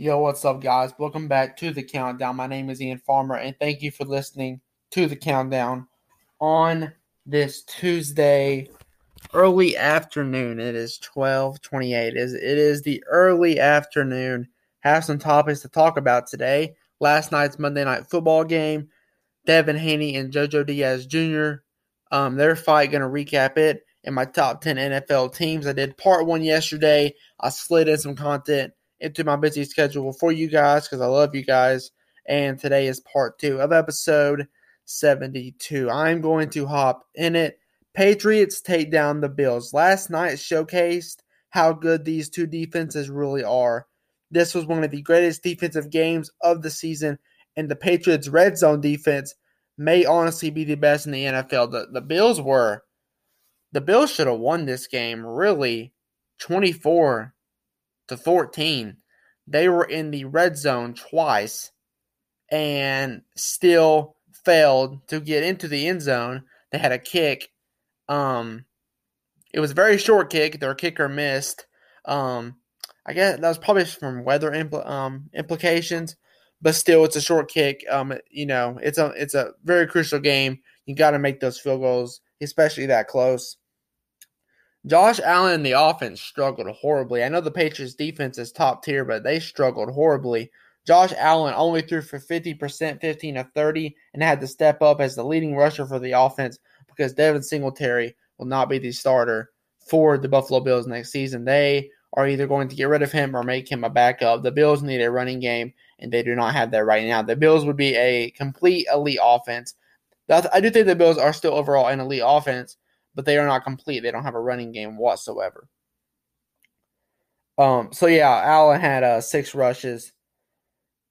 Yo, what's up, guys? Welcome back to the countdown. My name is Ian Farmer, and thank you for listening to the countdown on this Tuesday early afternoon. It is twelve twenty-eight. It is it is the early afternoon. Have some topics to talk about today. Last night's Monday night football game. Devin Haney and JoJo Diaz Jr. Um, their fight. Going to recap it in my top ten NFL teams. I did part one yesterday. I slid in some content into my busy schedule for you guys because I love you guys. And today is part two of episode 72. I'm going to hop in it. Patriots take down the Bills. Last night showcased how good these two defenses really are. This was one of the greatest defensive games of the season, and the Patriots' red zone defense may honestly be the best in the NFL. The, the Bills were. The Bills should have won this game, really, 24 to 14. They were in the red zone twice and still failed to get into the end zone. They had a kick. Um, it was a very short kick. Their kicker missed. Um, I guess that was probably from weather impl- um, implications, but still, it's a short kick. Um, you know, it's a it's a very crucial game. You got to make those field goals, especially that close. Josh Allen and the offense struggled horribly. I know the Patriots defense is top tier, but they struggled horribly. Josh Allen only threw for 50%, 15 of 30, and had to step up as the leading rusher for the offense because Devin Singletary will not be the starter for the Buffalo Bills next season. They are either going to get rid of him or make him a backup. The Bills need a running game, and they do not have that right now. The Bills would be a complete elite offense. I do think the Bills are still overall an elite offense, but they are not complete. They don't have a running game whatsoever. Um, so yeah, Allen had uh, six rushes.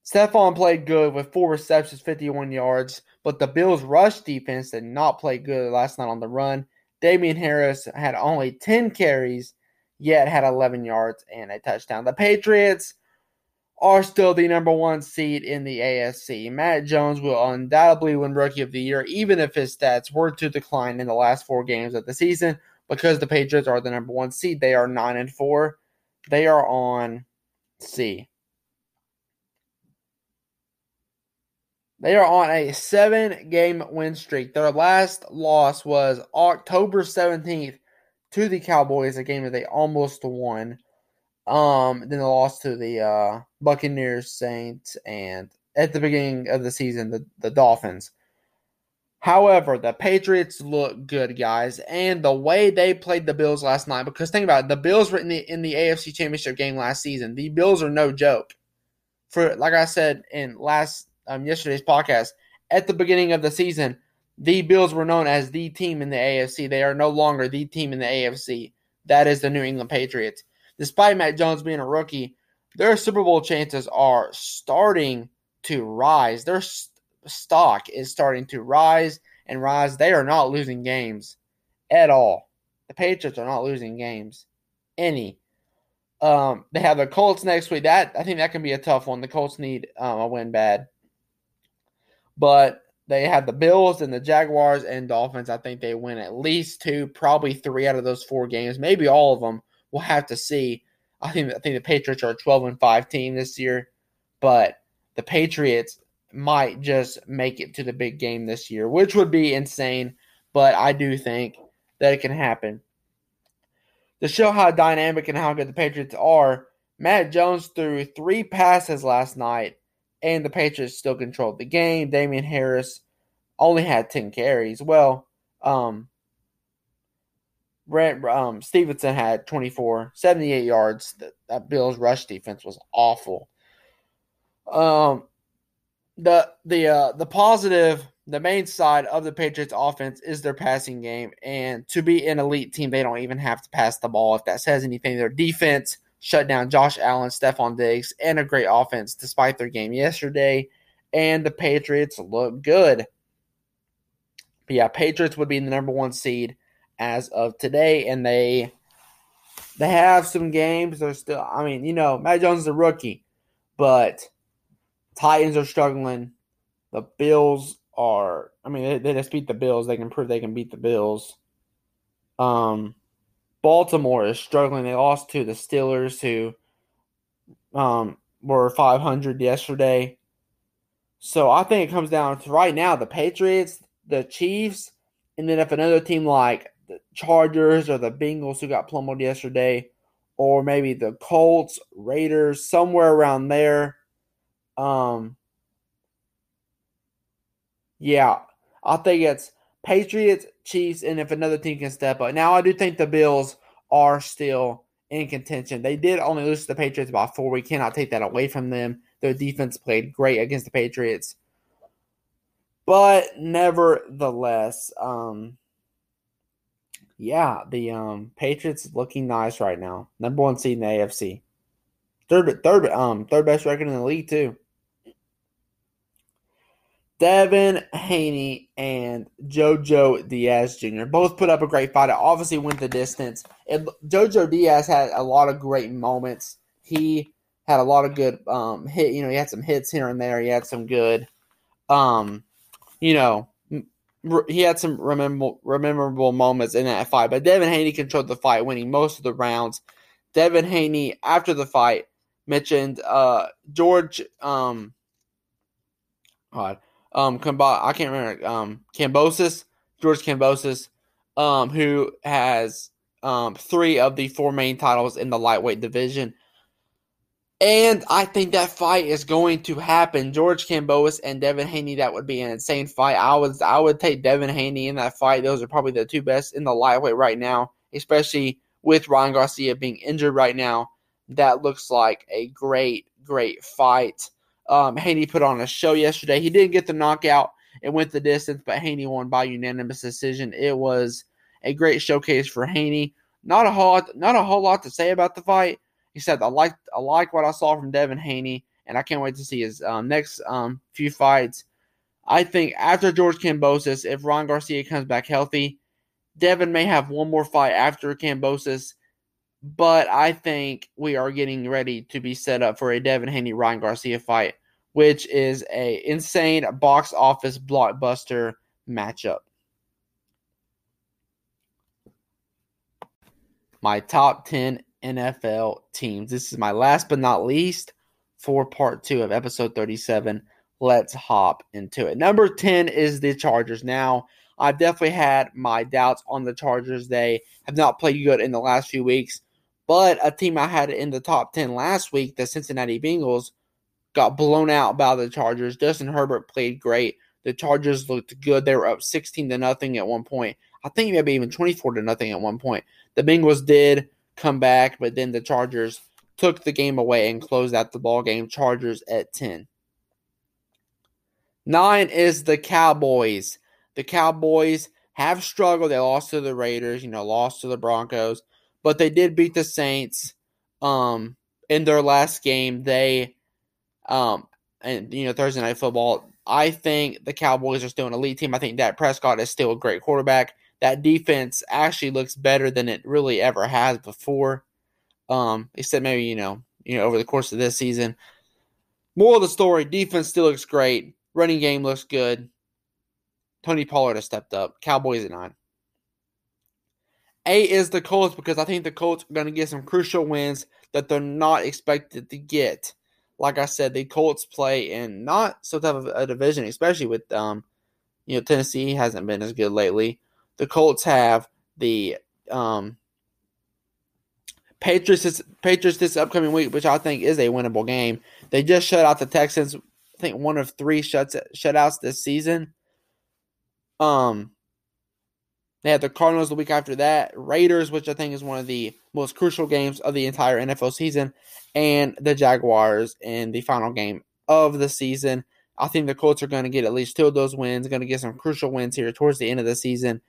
Stefon played good with four receptions, 51 yards, but the Bills' rush defense did not play good last night on the run. Damien Harris had only 10 carries, yet had 11 yards and a touchdown. The Patriots are still the number one seed in the AFC. Mac Jones will undoubtedly win Rookie of the Year, even if his stats were to decline in the last four games of the season, because the Patriots are the number one seed. They are nine and four. They are on C. They are on a seven game win streak. Their last loss was October 17th to the Cowboys, a game that they almost won. Um, then the loss to the uh, Buccaneers, Saints, and at the beginning of the season, the, the Dolphins. However, the Patriots look good, guys, and the way they played the Bills last night. Because think about it, the Bills were in the in the AFC Championship game last season. The Bills are no joke. For like I said in last um, yesterday's podcast, at the beginning of the season, the Bills were known as the team in the AFC. They are no longer the team in the AFC. That is the New England Patriots despite Mac Jones being a rookie, their Super Bowl chances are starting to rise. Their st- stock is starting to rise and rise. They are not losing games at all. The Patriots are not losing games any. Um, they have the Colts next week. That I think that can be a tough one. The Colts need um, a win bad, but they have the Bills and the Jaguars and Dolphins. I think they win at least two, probably three out of those four games, maybe all of them we'll have to see. I think I think the Patriots are a 12 and 5 team this year, but the Patriots might just make it to the big game this year, which would be insane, but I do think that it can happen. To show how dynamic and how good the Patriots are, Mac Jones threw three passes last night, and the Patriots still controlled the game. Damien Harris only had 10 carries. Well, um, Brent um, Stevenson had 24, 78 yards. That, that Bills rush defense was awful. Um, the the uh, the positive, the main side of the Patriots offense is their passing game, and to be an elite team, they don't even have to pass the ball. If that says anything, their defense shut down Josh Allen, Stefon Diggs, and a great offense despite their game yesterday. And the Patriots look good. But yeah, Patriots would be the number one seed as of today, and they they have some games. They're still, I mean, you know, Mac Jones is a rookie, but Titans are struggling. The Bills are, I mean, they, they just beat the Bills. They can prove they can beat the Bills. Um, Baltimore is struggling. They lost to the Steelers, who um, were 500 yesterday. So I think it comes down to right now the Patriots, the Chiefs, and then if another team like the Chargers or the Bengals who got pummeled yesterday, or maybe the Colts, Raiders, somewhere around there. Um, yeah, I think it's Patriots, Chiefs, and if another team can step up. Now, I do think the Bills are still in contention. They did only lose to the Patriots by four. We cannot take that away from them. Their defense played great against the Patriots. But nevertheless, um, yeah, the um, Patriots looking nice right now. Number one seed in the AFC. Third, third, um, third best record in the league too. Devin Haney and JoJo Diaz Jr. both put up a great fight. It obviously went the distance. It, JoJo Diaz had a lot of great moments. He had a lot of good um, hit. You know, he had some hits here and there. He had some good, um, you know, he had some rememberable, moments in that fight. But Devin Haney controlled the fight, winning most of the rounds. Devin Haney, after the fight, mentioned uh, George. Um, God, um, I can't remember, um, Kambosos, George Kambosos, um, who has um, three of the four main titles in the lightweight division. And I think that fight is going to happen. George Kambosos and Devin Haney, that would be an insane fight. I would I would take Devin Haney in that fight. Those are probably the two best in the lightweight right now, especially with Ryan Garcia being injured right now. That looks like a great, great fight. Um, Haney put on a show yesterday. He didn't get the knockout and went the distance, but Haney won by unanimous decision. It was a great showcase for Haney. Not a whole not a whole lot to say about the fight. He said, "I like I like what I saw from Devin Haney, and I can't wait to see his um, next um, few fights." I think after George Kambosos, if Ryan Garcia comes back healthy, Devin may have one more fight after Kambosos but I think we are getting ready to be set up for a Devin Haney Ryan Garcia fight, which is a insane box office blockbuster matchup. My top 10 NFL teams. This is my last but not least for part two of episode 37. Let's hop into it. Number 10 is the Chargers. Now, I've definitely had my doubts on the Chargers. They have not played good in the last few weeks. But a team I had in the top 10 last week, the Cincinnati Bengals, got blown out by the Chargers. Justin Herbert played great. The Chargers looked good. They were up 16 to nothing at one point. I think maybe even 24 to nothing at one point. The Bengals did come back, but then the Chargers took the game away and closed out the ball game. Chargers at 10. Nine is the Cowboys. The Cowboys have struggled. They lost to the Raiders, you know, lost to the Broncos but they did beat the Saints um, in their last game. They um, and you know Thursday night football. I think the Cowboys are still an elite team. I think Dak Prescott is still a great quarterback. That defense actually looks better than it really ever has before. Um, except maybe you know you know over the course of this season. More of the story: defense still looks great. Running game looks good. Tony Pollard has stepped up. Cowboys at nine. A is the Colts because I think the Colts are going to get some crucial wins that they're not expected to get. Like I said, the Colts play in not some type of a division, especially with um, you know, Tennessee hasn't been as good lately. The Colts have the um Patriots this, Patriots this upcoming week, which I think is a winnable game. They just shut out the Texans. I think one of three shuts shutouts this season. Um, they had the Cardinals the week after that, Raiders, which I think is one of the most crucial games of the entire NFL season, and the Jaguars in the final game of the season. I think the Colts are going to get at least two of those wins, going to get some crucial wins here towards the end of the season.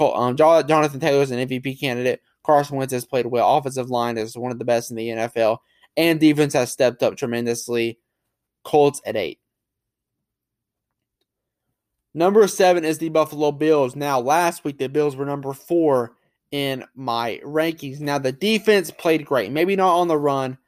Um, Jonathan Taylor is an MVP candidate. Carson Wentz has played well. Offensive line is one of the best in the NFL, and defense has stepped up tremendously. Colts at eight. Number seven is the Buffalo Bills. Now, last week the Bills were number four in my rankings. Now, the defense played great. Maybe not on the run.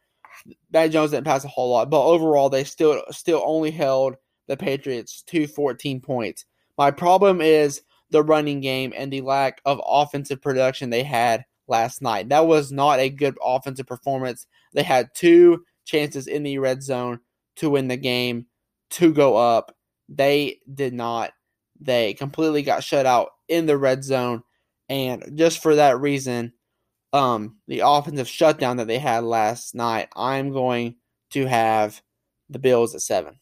Mac Jones didn't pass a whole lot, but overall they still still only held the Patriots to 14 points. My problem is the running game and the lack of offensive production they had last night. That was not a good offensive performance. They had two chances in the red zone to win the game, to go up. They did not. They completely got shut out in the red zone. And just for that reason, um, the offensive shutdown that they had last night, I'm going to have the Bills at seven.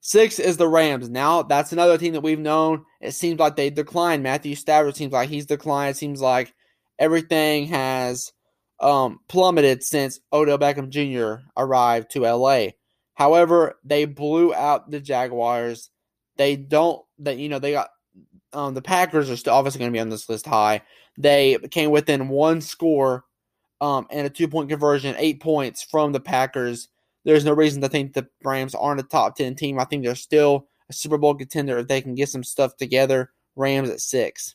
Six is the Rams. Now, that's another team that we've known. It seems like they declined. Matthew Stafford seems like he's declined. It seems like everything has um, plummeted since Odell Beckham Jr. arrived to LA. However, they blew out the Jaguars. They don't that you know they got um, the Packers are still obviously going to be on this list high. They came within one score um, and a two point conversion, eight points from the Packers there's no reason to think the Rams aren't a top 10 team. I think they're still a Super Bowl contender if they can get some stuff together. Rams at six.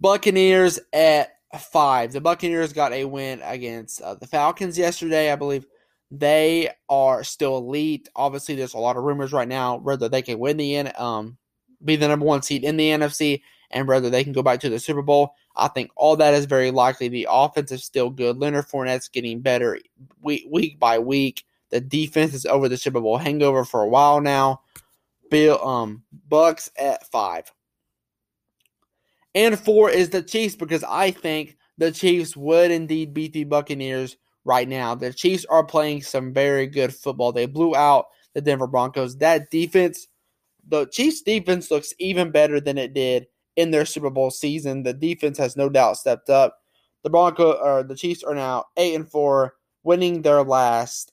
Buccaneers at five. The Buccaneers got a win against uh, the Falcons yesterday, I believe. They are still elite. Obviously, there's a lot of rumors right now whether they can win the um be the number one seed in the NFC and whether they can go back to the Super Bowl. I think all that is very likely. The offense is still good. Leonard Fournette's getting better week, week by week. The defense is over the Super Bowl hangover for a while now. Bill um Bucks at five. And four is the Chiefs because I think the Chiefs would indeed beat the Buccaneers right now. The Chiefs are playing some very good football. They blew out the Denver Broncos. That defense, the Chiefs defense looks even better than it did in their Super Bowl season. The defense has no doubt stepped up. The Bronco or the Chiefs are now eight and four, winning their last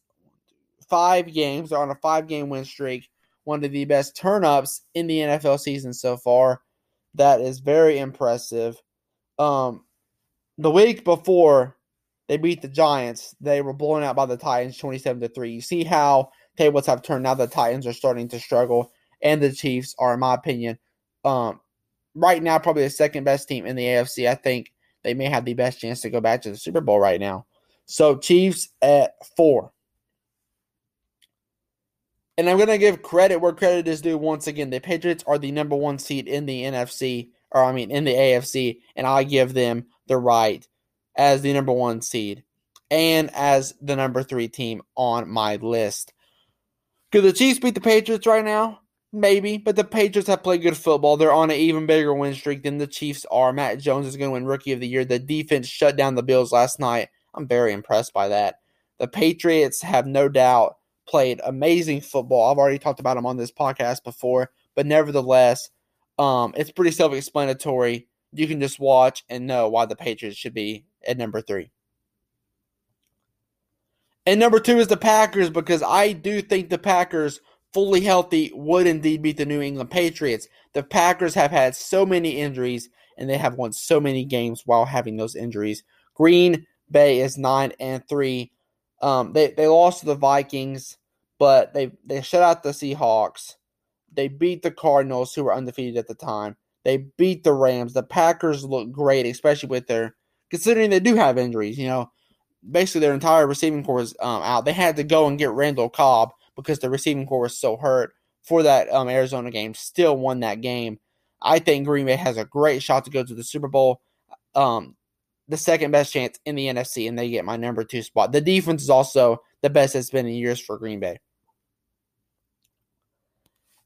five games. They're on a five game win streak. One of the best turnups in the NFL season so far. That is very impressive. Um, the week before they beat the Giants, they were blown out by the Titans 27 to 3. You see how tables have turned now the Titans are starting to struggle and the Chiefs are in my opinion um right now probably the second best team in the AFC. I think they may have the best chance to go back to the Super Bowl right now. So Chiefs at four. And I'm going to give credit where credit is due once again. The Patriots are the number one seed in the NFC, or I mean, in the AFC, and I give them the right as the number one seed and as the number three team on my list. Could the Chiefs beat the Patriots right now? Maybe, but the Patriots have played good football. They're on an even bigger win streak than the Chiefs are. Mac Jones is going to win Rookie of the Year. The defense shut down the Bills last night. I'm very impressed by that. The Patriots have no doubt played amazing football. I've already talked about them on this podcast before, but nevertheless, um, it's pretty self explanatory. You can just watch and know why the Patriots should be at number three. And number two is the Packers because I do think the Packers fully healthy would indeed beat the New England Patriots. The Packers have had so many injuries and they have won so many games while having those injuries. Green Bay is nine and three. Um, they they lost to the Vikings, but they they shut out the Seahawks. They beat the Cardinals, who were undefeated at the time. They beat the Rams. The Packers look great, especially with their considering they do have injuries. You know, basically their entire receiving corps is um, out. They had to go and get Randall Cobb, because the receiving corps was so hurt for that um, Arizona game. Still won that game. I think Green Bay has a great shot to go to the Super Bowl. Um, the second best chance in the NFC, and they get my number two spot. The defense is also the best it's been in years for Green Bay.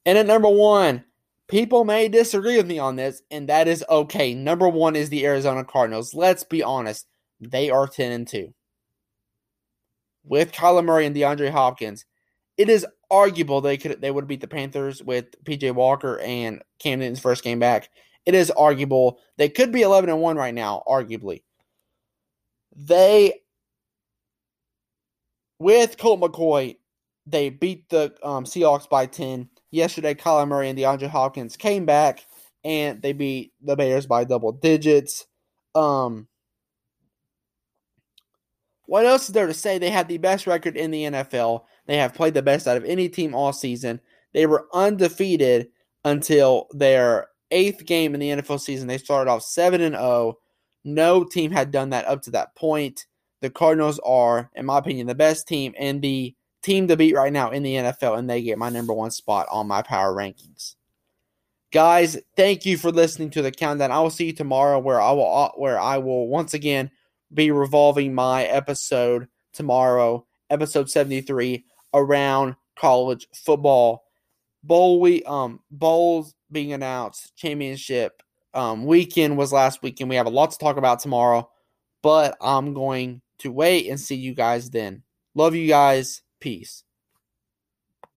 And at number one, people may disagree with me on this, and that is okay. Number one is the Arizona Cardinals. Let's be honest, they are 10 and 2. With Kyler Murray and DeAndre Hopkins, it is arguable they could they would beat the Panthers with PJ Walker and Cam Newton's first game back. It is arguable they could be 11 and 1 right now, arguably. They with Colt McCoy, they beat the um, Seahawks by 10. Yesterday, Kyler Murray and DeAndre Hopkins came back and they beat the Bears by double digits. Um, what else is there to say? They had the best record in the NFL. They have played the best out of any team all season. They were undefeated until their eighth game in the NFL season. They started off 7 and 0. No team had done that up to that point. The Cardinals are, in my opinion, the best team and the team to beat right now in the NFL, and they get my number one spot on my power rankings. Guys, thank you for listening to the countdown. I will see you tomorrow where I will where I will once again be revolving my episode tomorrow, episode 73, around college football. Bowl we um bowls being announced, championship um weekend was last weekend. We have a lot to talk about tomorrow, but I'm going to wait and see you guys then. Love you guys. Peace.